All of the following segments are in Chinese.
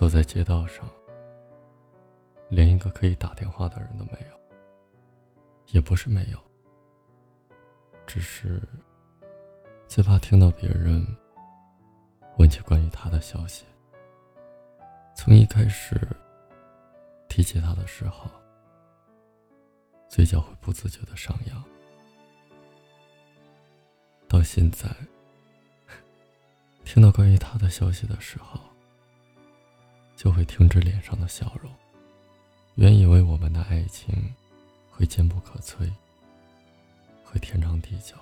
走在街道上，连一个可以打电话的人都没有。也不是没有，只是最怕听到别人问起关于他的消息。从一开始提起他的时候，嘴角会不自觉的上扬，到现在 听到关于他的消息的时候，就会停止脸上的笑容。原以为我们的爱情。会坚不可摧，会天长地久，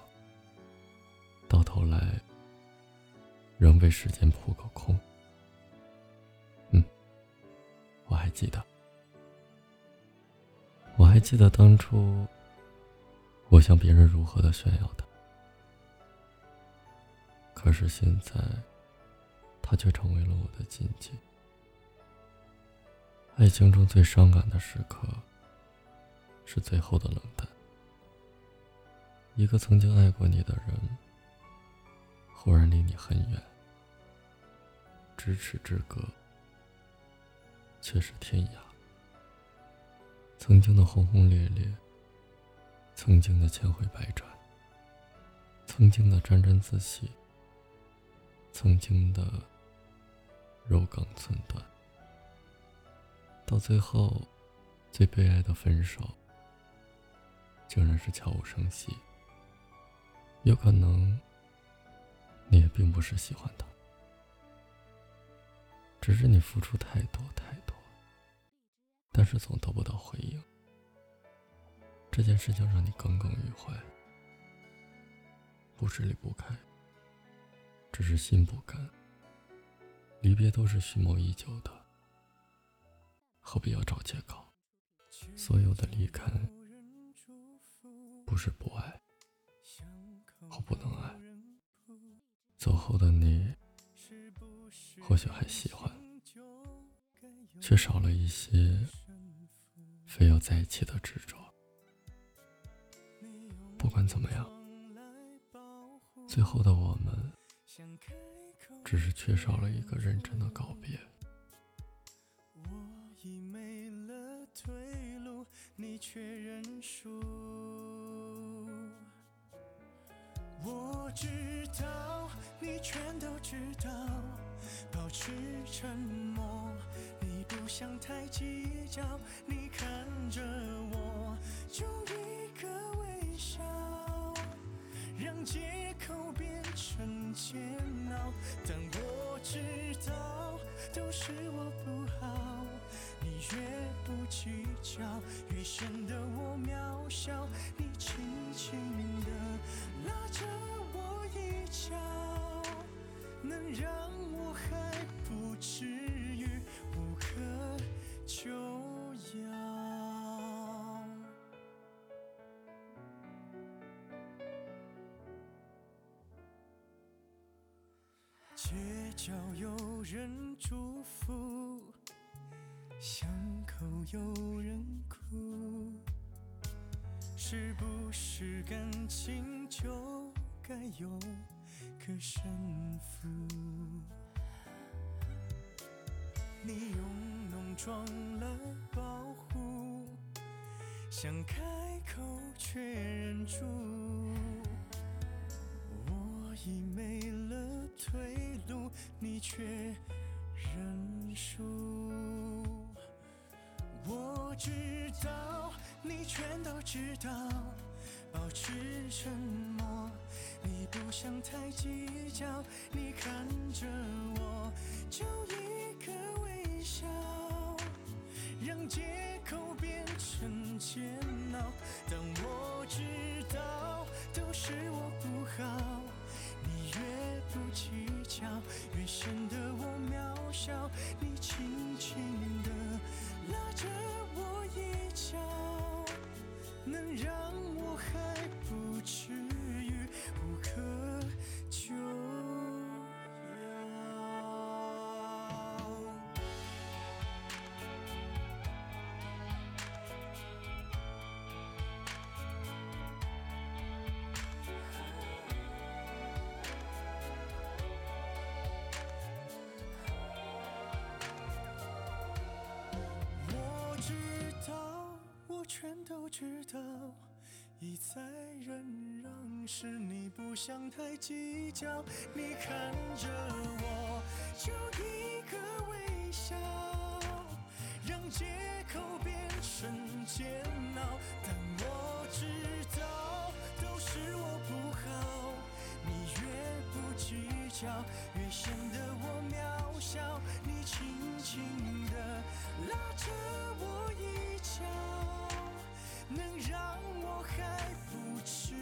到头来仍被时间扑个空。嗯，我还记得，我还记得当初我向别人如何的炫耀他，可是现在他却成为了我的禁忌。爱情中最伤感的时刻。是最后的冷淡。一个曾经爱过你的人，忽然离你很远，咫尺之隔，却是天涯。曾经的轰轰烈烈，曾经的千回百转，曾经的沾沾自喜，曾经的肉刚寸断，到最后，最悲哀的分手。竟然是悄无声息。有可能，你也并不是喜欢他，只是你付出太多太多，但是总得不到回应。这件事情让你耿耿于怀，不是离不开，只是心不甘。离别都是蓄谋已久的，何必要找借口？所有的离开。不是不爱，或不能爱。走后的你，或许还喜欢，却少了一些非要在一起的执着。不管怎么样，最后的我们，只是缺少了一个认真的告别。已没了退路，你却认输。我知道，你全都知道，保持沉默。你不想太计较，你看着我，就一个微笑，让借口变成煎熬。但我知道，都是我不好，越不计较，越显得我渺小。你轻轻地拉着我衣角。能让我还不至于无可救药。街角有人祝福，巷口有人哭，是不是感情就该有？个胜负，你用浓妆来保护，想开口却忍住。我已没了退路，你却认输。知道，你全都知道，保持沉默。你不想太计较，你看着我，就一个微笑，让借口变成煎熬。但我知道，都是我不好，你越不计较，越显得我渺小。你轻轻地都知道，一再忍让是你不想太计较。你看着我，就一个微笑，让借口变成煎熬。但我知道，都是我不好。你越不计较，越显得我渺小。你轻轻地拉着我衣角，能让我还不迟